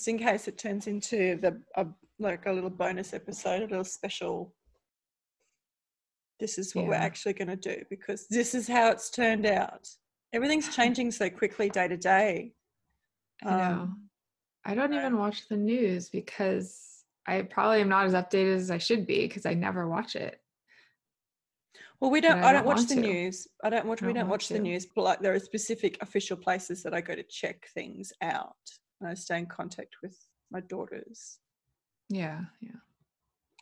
just in case it turns into the a, like a little bonus episode, a little special. This is what we're actually going to do because this is how it's turned out. Everything's changing so quickly day to day. I know. Um, I don't even watch the news because I probably am not as updated as I should be because I never watch it. Well, we don't. I I don't don't watch the to. news. I don't watch. I we don't don't want watch the news. But like, there are specific official places that I go to check things out, and I stay in contact with my daughters. Yeah, yeah.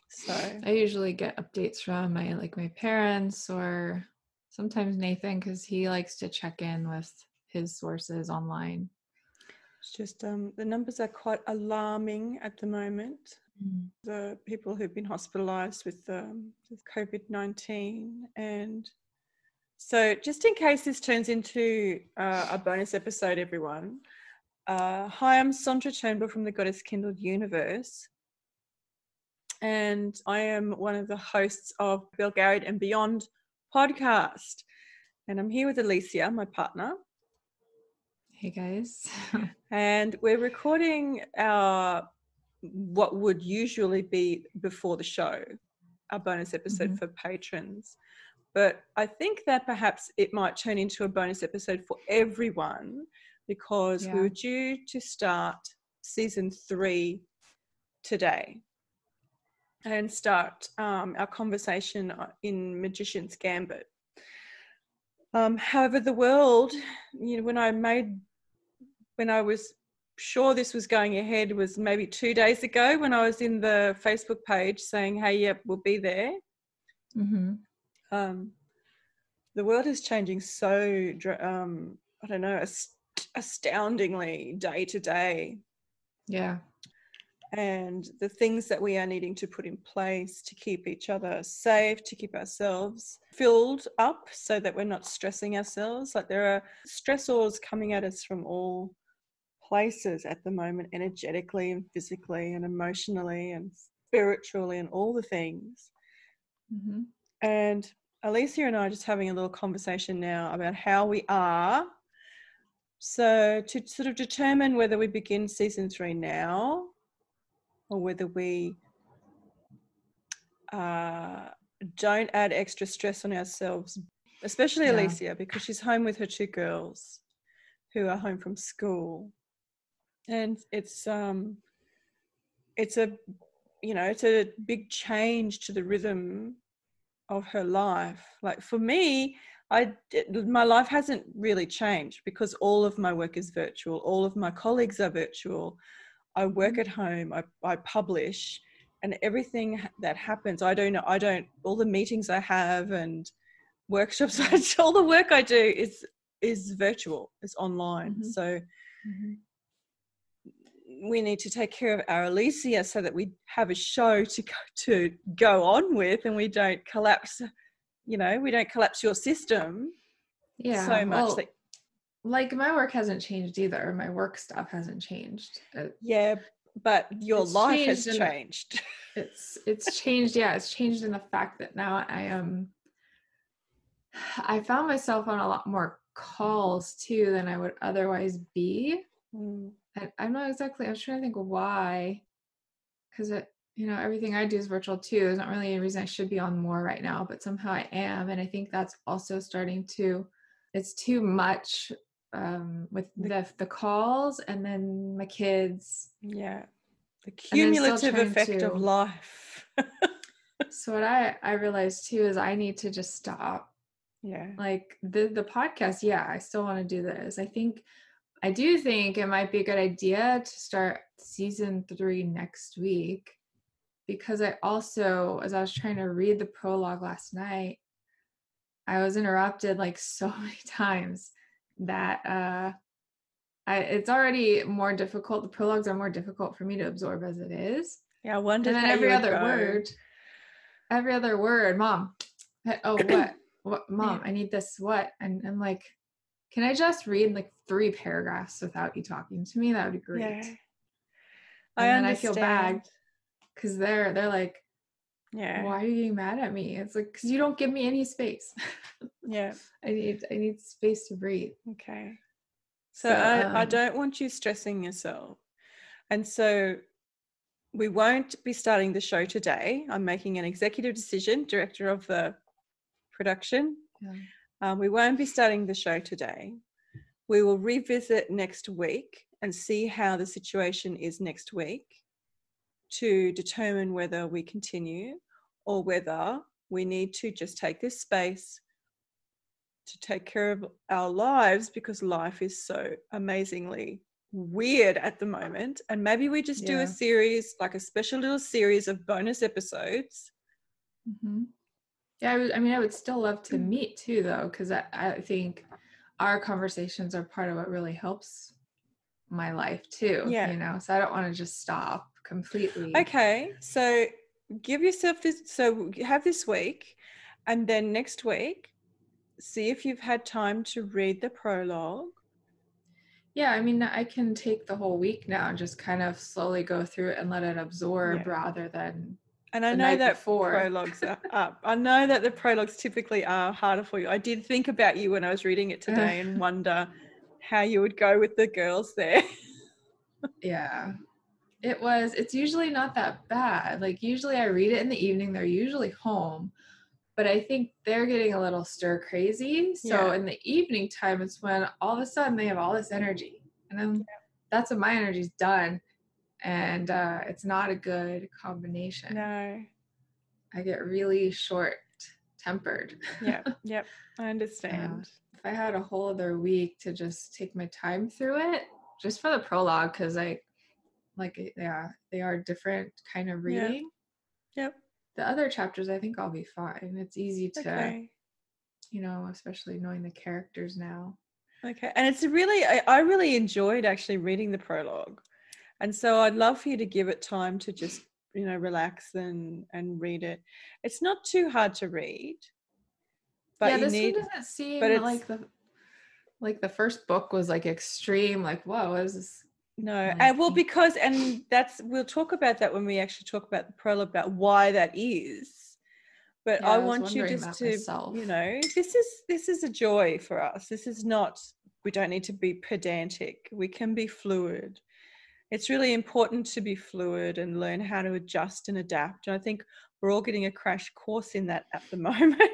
So I usually get updates from my like my parents or sometimes Nathan because he likes to check in with his sources online. it's just um, the numbers are quite alarming at the moment. Mm. The people who've been hospitalised with um, with COVID nineteen, and so just in case this turns into uh, a bonus episode, everyone. Uh, hi, I'm Sandra Turnbull from the Goddess Kindled Universe. And I am one of the hosts of Belgariad and Beyond podcast. And I'm here with Alicia, my partner. Hey guys. And we're recording our what would usually be before the show, our bonus episode Mhm. for patrons. But I think that perhaps it might turn into a bonus episode for everyone because we Yeah. were due to start season three today and start um, our conversation uh, in Magician's Gambit. Um, however, the world, you know, when I made, when I was sure this was going ahead, was maybe two days ago when I was in the Facebook page saying, "Hey, yep, we'll be there." hmm Um, the world is changing so, um, I don't know, ast- astoundingly day to day. Yeah. and the things that we are needing to put in place to keep each other safe, to keep ourselves filled up so that we're not stressing ourselves. Like there are stressors coming at us from all places at the moment, energetically and physically and emotionally and spiritually and all the things. hmm And Alicia and I are just having a little conversation now about how we are. So, to sort of determine whether we begin season three now or whether we uh, don't add extra stress on ourselves, especially Yeah. Alicia, because she's home with her two girls who are home from school. And it's, um, it's a, you know, it's a big change to the rhythm of her life. Like for me, I my life hasn't really changed because all of my work is virtual. All of my colleagues are virtual. I work at home. I, I publish, and everything that happens, I don't know. I don't. All the meetings I have and workshops, all the work I do is is virtual. It's online. Mhm. So hmm we need to take care of our Alicia so that we have a show to go, to go on with, and we don't collapse. You know, we don't collapse your system Yeah. so much well, that like my work hasn't changed either. My work stuff hasn't changed. Uh, yeah, but your It's life has changed a- changed. it's it's changed yeah it's changed in the fact that now i am i found myself on a lot more calls too than i would otherwise be Mm, and i'm not exactly i was trying to think why because it you know everything i do is virtual too. There's not really any reason i should be on more right now but somehow i am and i think that's also starting to it's too much um with the the calls and then my kids. Yeah, the And then still cumulative effect of life. so what i i realized too is i need to just stop. Yeah, like the the podcast yeah i still want to do this. I think i do think it might be a good idea to start season three next week because i also as i was trying to read the prologue last night i was interrupted like so many times that uh I, it's already more difficult the prologues are more difficult for me to absorb as it is yeah. one. and then every other go. word every other word mom oh what what mom i need this what and i'm like can i just read like three paragraphs without you talking to me that would be great Yeah, and I then i feel bad understand. Because they're they're like Yeah, why are you getting mad at me it's like because you don't give me any space yeah. i need i need space to breathe Okay. So, So, I, I um, don't want you stressing yourself. And so we won't be starting the show today. I'm making an executive decision, director of the production. Yeah. Um, we won't be starting the show today. We will revisit next week and see how the situation is next week to determine whether we continue or whether we need to just take this space to take care of our lives because life is so amazingly weird at the moment. And maybe we just do a series, like a special little series of bonus episodes. hmm Yeah, I, would, I mean, I would still love to Mm. meet too, though, because I, I think our conversations are part of what really helps my life too. Yeah. You know, so I don't want to just stop completely. Okay, so give yourself this. So have this week, and then next week, see if you've had time to read the prologue. Yeah, I mean, I can take the whole week now and just kind of slowly go through it and let it absorb Yeah. rather than. And I know that before. prologues are up. I know that the prologues typically are harder for you. I did think about you when I was reading it today and wonder how you would go with the girls there. Yeah. It was, it's usually not that bad. Like, usually I read it in the evening, they're usually home, but I think they're getting a little stir crazy. So, Yeah. in the evening time, it's when all of a sudden they have all this energy. And then that's when my energy's done. And uh, it's not a good combination. no. I get really short tempered. Yep. Yep. I understand. if I had a whole other week to just take my time through it, just for the prologue, because I like eh, yeah, they are different kind of reading. Yep. The other chapters, I think I'll be fine. It's easy to, Okay. you know, especially knowing the characters now. Okay. And it's really, I, I really enjoyed actually reading the prologue. And so I'd love for you to give it time to just, you know, relax and and read it. It's not too hard to read. But yeah, this need one doesn't seem but like the like the first book was like extreme. Like, whoa, is this? No, and well, because and that's we'll talk about that when we actually talk about the prologue about why that is. But Yeah, I I want you just to, myself. you know, this is this is a joy for us. This is not. We don't need to be pedantic. We can be fluid. It's really important to be fluid and learn how to adjust and adapt. And I think we're all getting a crash course in that at the moment.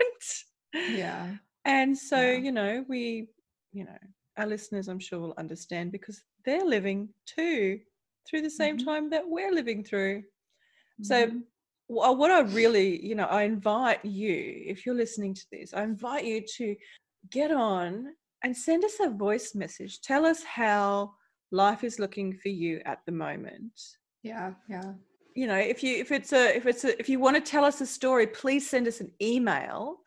Yeah. And so, Yeah. you know, we, you know, our listeners, I'm sure, will understand because they're living too through the same Mhm. time that we're living through. So, Mhm. wha- what I really, you know, I invite you, if you're listening to this, I invite you to get on and send us a voice message. Tell us how life is looking for you at the moment yeah, yeah. you know if you if it's a if it's a if you want to tell us a story please send us an email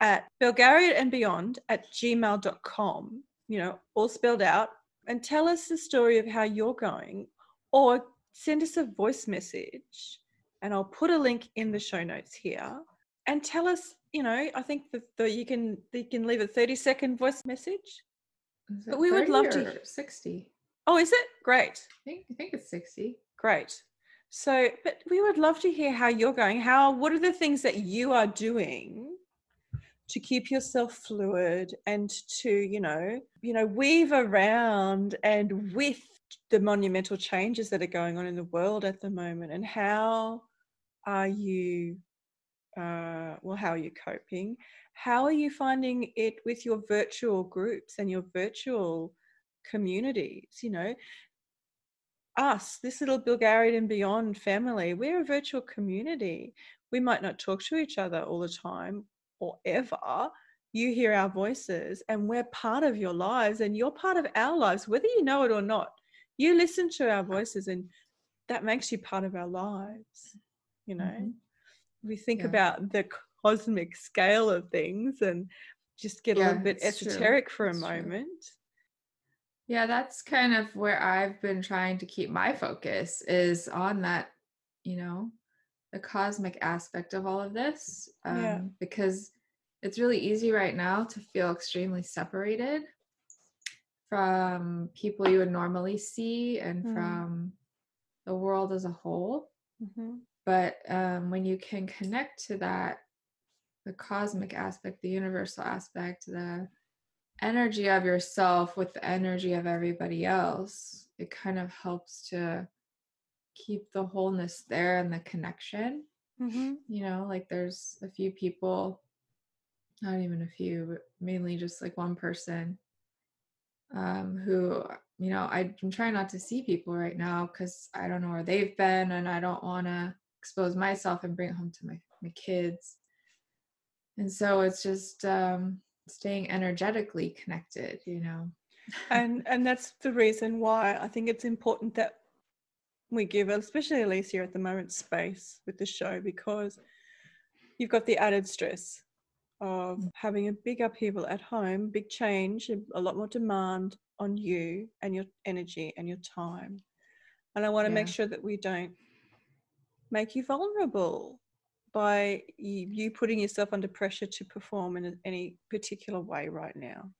at belgariad and beyond at gmail.com you know all spelled out and tell us the story of how you're going or send us a voice message and i'll put a link in the show notes here and tell us you know i think that the, you can you can leave a 30 second voice message But we would love to 60. oh is it great I think, I think it's 60. Great. So, but we would love to hear how you're going. How, what are the things that you are doing to keep yourself fluid and to, you know, you know, weave around and with the monumental changes that are going on in the world at the moment? And how are you, uh, well, how are you coping? How are you finding it with your virtual groups and your virtual communities? You know, us, this little Belgariad and beyond family, we're a virtual community. We might not talk to each other all the time or ever. You hear our voices and we're part of your lives and you're part of our lives, whether you know it or not. You listen to our voices and that makes you part of our lives. You know, Mhm. we think Yeah. about the cosmic scale of things and just get a little bit it's true. esoteric for a It's true. moment. Yeah, that's kind of where I've been trying to keep my focus is on that, you know, the cosmic aspect of all of this. Um, Yeah. Because it's really easy right now to feel extremely separated from people you would normally see and Mm. from the world as a whole. Mhm. But um, when you can connect to that, the cosmic aspect, the universal aspect, the energy of yourself with the energy of everybody else, it kind of helps to keep the wholeness there and the connection. Mm-hmm. You know, like there's a few people, not even a few, but mainly just like one person um, who, you know, I'm trying not to see people right now because I don't know where they've been and I don't want to expose myself and bring it home to my, my kids. And so it's just um, staying energetically connected, you know. and and that's the reason why I think it's important that we give, especially Alicia at the moment, space with the show because you've got the added stress of having a big upheaval at home, big change, a- lot more demand on you and your energy and your time. And I want to make sure that we don't make you vulnerable by you putting yourself under pressure to perform in any particular way right now.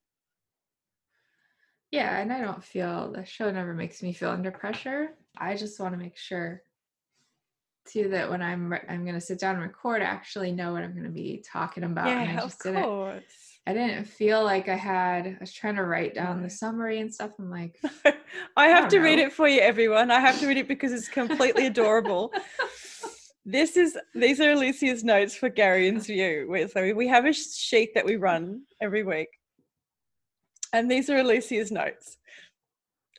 Yeah, and I don't feel the show never makes me feel under pressure. I just want to make sure too that when I'm re- I'm going to sit down and record, I actually know what I'm going to be talking about. and I yeah, of just didn't course. I didn't feel like I had I was trying to write down the summary and stuff. I'm like, I have don't to read it for you, everyone. I have to read it because it's completely adorable. This is these are Alicia's notes for Gary's view. So we have a sheet that we run every week, and these are Alicia's notes.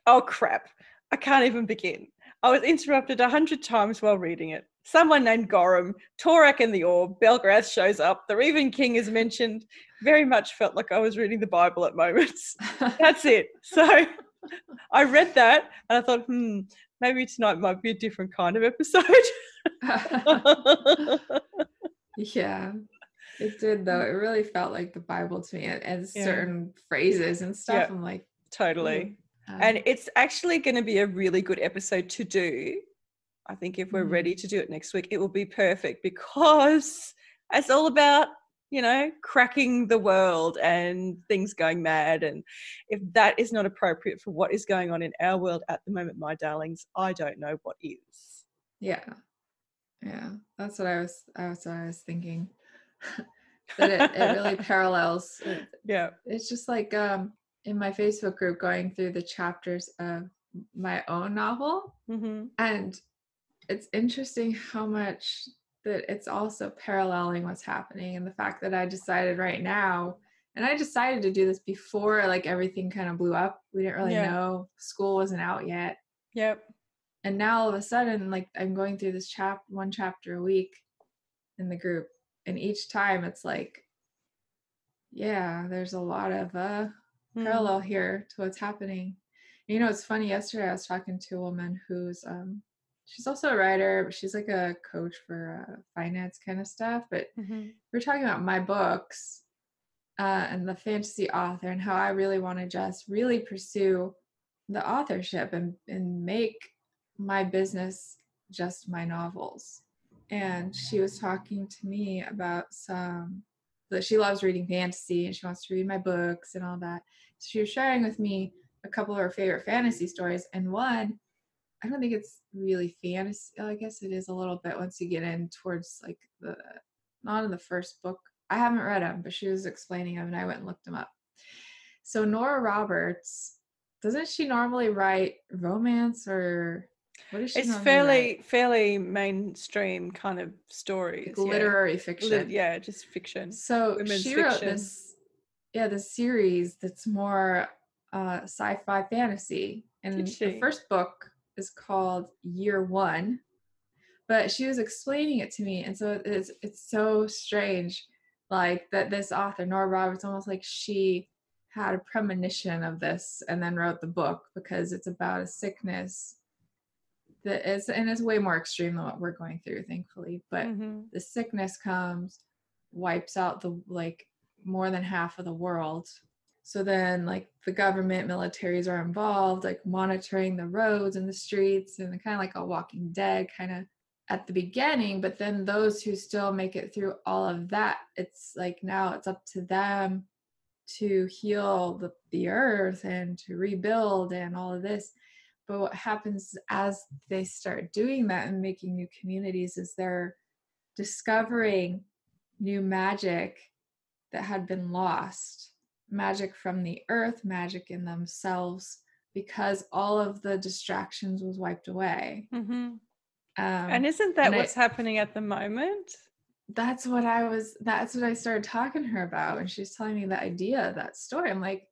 Oh crap! I can't even begin. I was interrupted a hundred times while reading it. Someone named Gorim, Torak and the Orb, Belgarath shows up. The Raven King is mentioned. Very much felt like I was reading the Bible at moments. That's it. So I read that and I thought, hmm, maybe tonight might be a different kind of episode. yeah. It did though. It really felt like the Bible to me and, Yeah. certain phrases and stuff. Yeah. I'm like, totally. um, And it's actually going to be a really good episode to do. I think if we're Mhm. ready to do it next week, it will be perfect because it's all about, you know, cracking the world and things going mad. And if that is not appropriate for what is going on in our world at the moment, my darlings, I don't know what is. Yeah. Yeah. That's what I was that's what I was thinking. that it, it really parallels it- Yeah. it's just like um in my Facebook group going through the chapters of my own novel hmm and it's interesting how much that it's also paralleling what's happening and the fact that I decided right now and I decided to do this before like everything kind of blew up. We didn't really Yeah. know school wasn't out yet. Yep. And now all of a sudden like I'm going through this chap one chapter a week in the group and each time it's like yeah, there's a lot of uh Mm. parallel here to what's happening. You know, it's funny. Yesterday, I was talking to a woman who's um, she's also a writer, but she's like a coach for uh, finance kind of stuff. But Mhm. we are talking about my books uh, and the fantasy author and how I really want to just really pursue the authorship and and make my business just my novels. And she was talking to me about some that she loves reading fantasy and she wants to read my books and all that. So she was sharing with me a couple of her favorite fantasy stories, and one, I don't think it's really fantasy. I guess it is a little bit once you get in towards like the not in the first book. I haven't read them, but she was explaining them, and I went and looked them up. So Nora Roberts, doesn't she normally write romance or? It's fairly fairly mainstream kind of stories. Like yeah. literary Lit- fiction. yeah, just fiction. So women's she wrote fiction. this, yeah, this series that's more uh, sci-fi fantasy, and the first book is called Year One. But she was explaining it to me, and so it's it's so strange, like that this author Nora Roberts, almost like she had a premonition of this and then wrote the book because it's about a sickness that is and is way more extreme than what we're going through, thankfully. But Mhm. the sickness comes wipes out the like more than half of the world so then like the government militaries are involved like monitoring the roads and the streets and kind of like a walking dead kind of at the beginning but then those who still make it through all of that it's like now it's up to them to heal the, the earth and to rebuild and all of this but what happens as they start doing that and making new communities is they're discovering new magic that had been lost magic from the earth magic in themselves because all of the distractions was wiped away. Mm-hmm. Um, and isn't that and I- what's happening at the moment? that's what I was that's what I started talking to her about and she's telling me the idea that story. I'm like,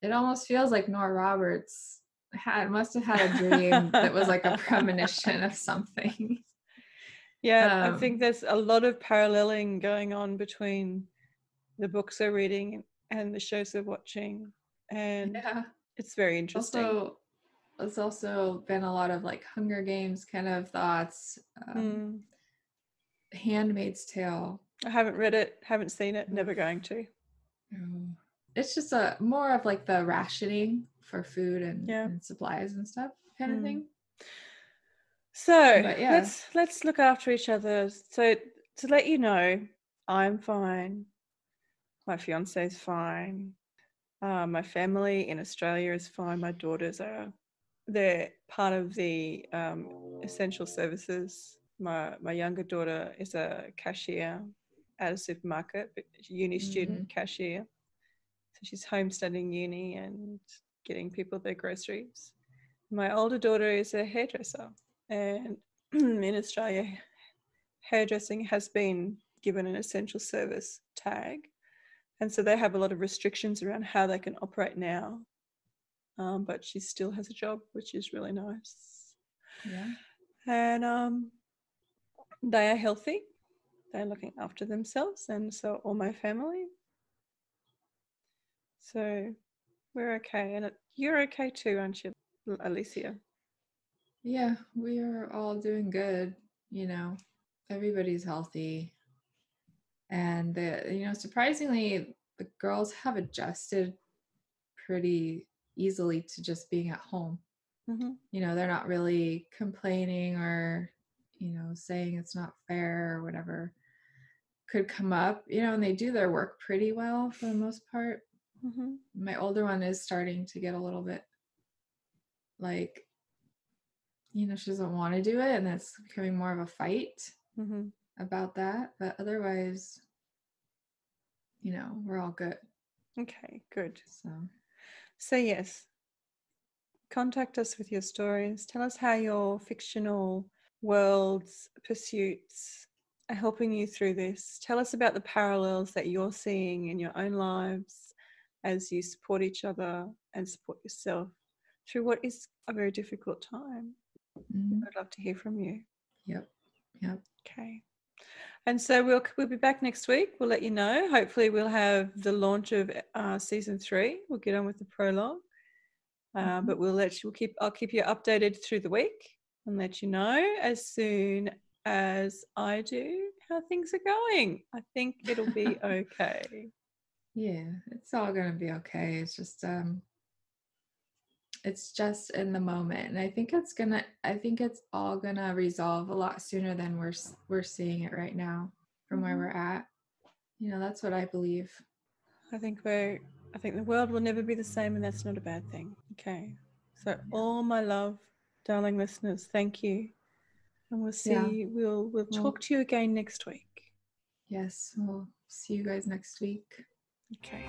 it almost feels like Nora Roberts had must have had a dream that was like a premonition of something. Yeah, I Um, think there's a lot of paralleling going on between the books they're reading and the shows they're watching. And Yeah. it's very interesting. Also there's also been a lot of like Hunger Games kind of thoughts. Um, Mm. Handmaid's Tale. I haven't read it, haven't seen it, never going to. Um, It's just a more of like the rationing for food and, Yeah. and supplies and stuff kind of Mm. thing. So But yeah. let's let's look after each other. So to let you know, I'm fine. My fiance's fine. Uh, my family in Australia is fine. My daughters are they're part of the um, essential services. My my younger daughter is a cashier at a supermarket, but she's a uni student cashier. So she's home studying uni and getting people their groceries. My older daughter is a hairdresser, and in Australia, hairdressing has been given an essential service tag, and so they have a lot of restrictions around how they can operate now. Um, but she still has a job, which is really nice. Yeah. And um, they are healthy. They're looking after themselves, and so all my family. So we're okay, and you're okay too, aren't you, Alicia? Yeah, we are all doing good, you know. Everybody's healthy. And the you know, surprisingly, the girls have adjusted pretty easily to just being at home. hmm You know, they're not really complaining or, you know, saying it's not fair or whatever could come up, you know, and they do their work pretty well for the most part. Hmm My older one is starting to get a little bit like, you know, she doesn't want to do it, and that's becoming more of a fight hmm about that. But otherwise, you know, we're all good. Okay, good. So, So, yes, contact us with your stories. Tell us how your fictional worlds, pursuits are helping you through this. Tell us about the parallels that you're seeing in your own lives as you support each other and support yourself through what is a very difficult time. mhm, I'd love to hear from you. yep, yep. Okay. And so we'll we'll be back next week. We'll let you know. Hopefully, we'll have the launch of uh, season three. We'll get on with the prologue, uh, Mhm. but we'll let you. We'll keep. I'll keep you updated through the week and let you know as soon as I do how things are going. I think it'll be okay. Yeah, it's all gonna be okay. It's just um it's just in the moment. And I think it's gonna I think it's all gonna resolve a lot sooner than we're we're seeing it right now from where Mhm. we're at. You know, that's what I believe. I think we're. I think the world will never be the same, and that's not a bad thing. Okay. So all my love, darling listeners, thank you, and we'll see. Yeah. We'll we'll Well- talk to you again next week. Yes, we'll see you guys next week. Okay.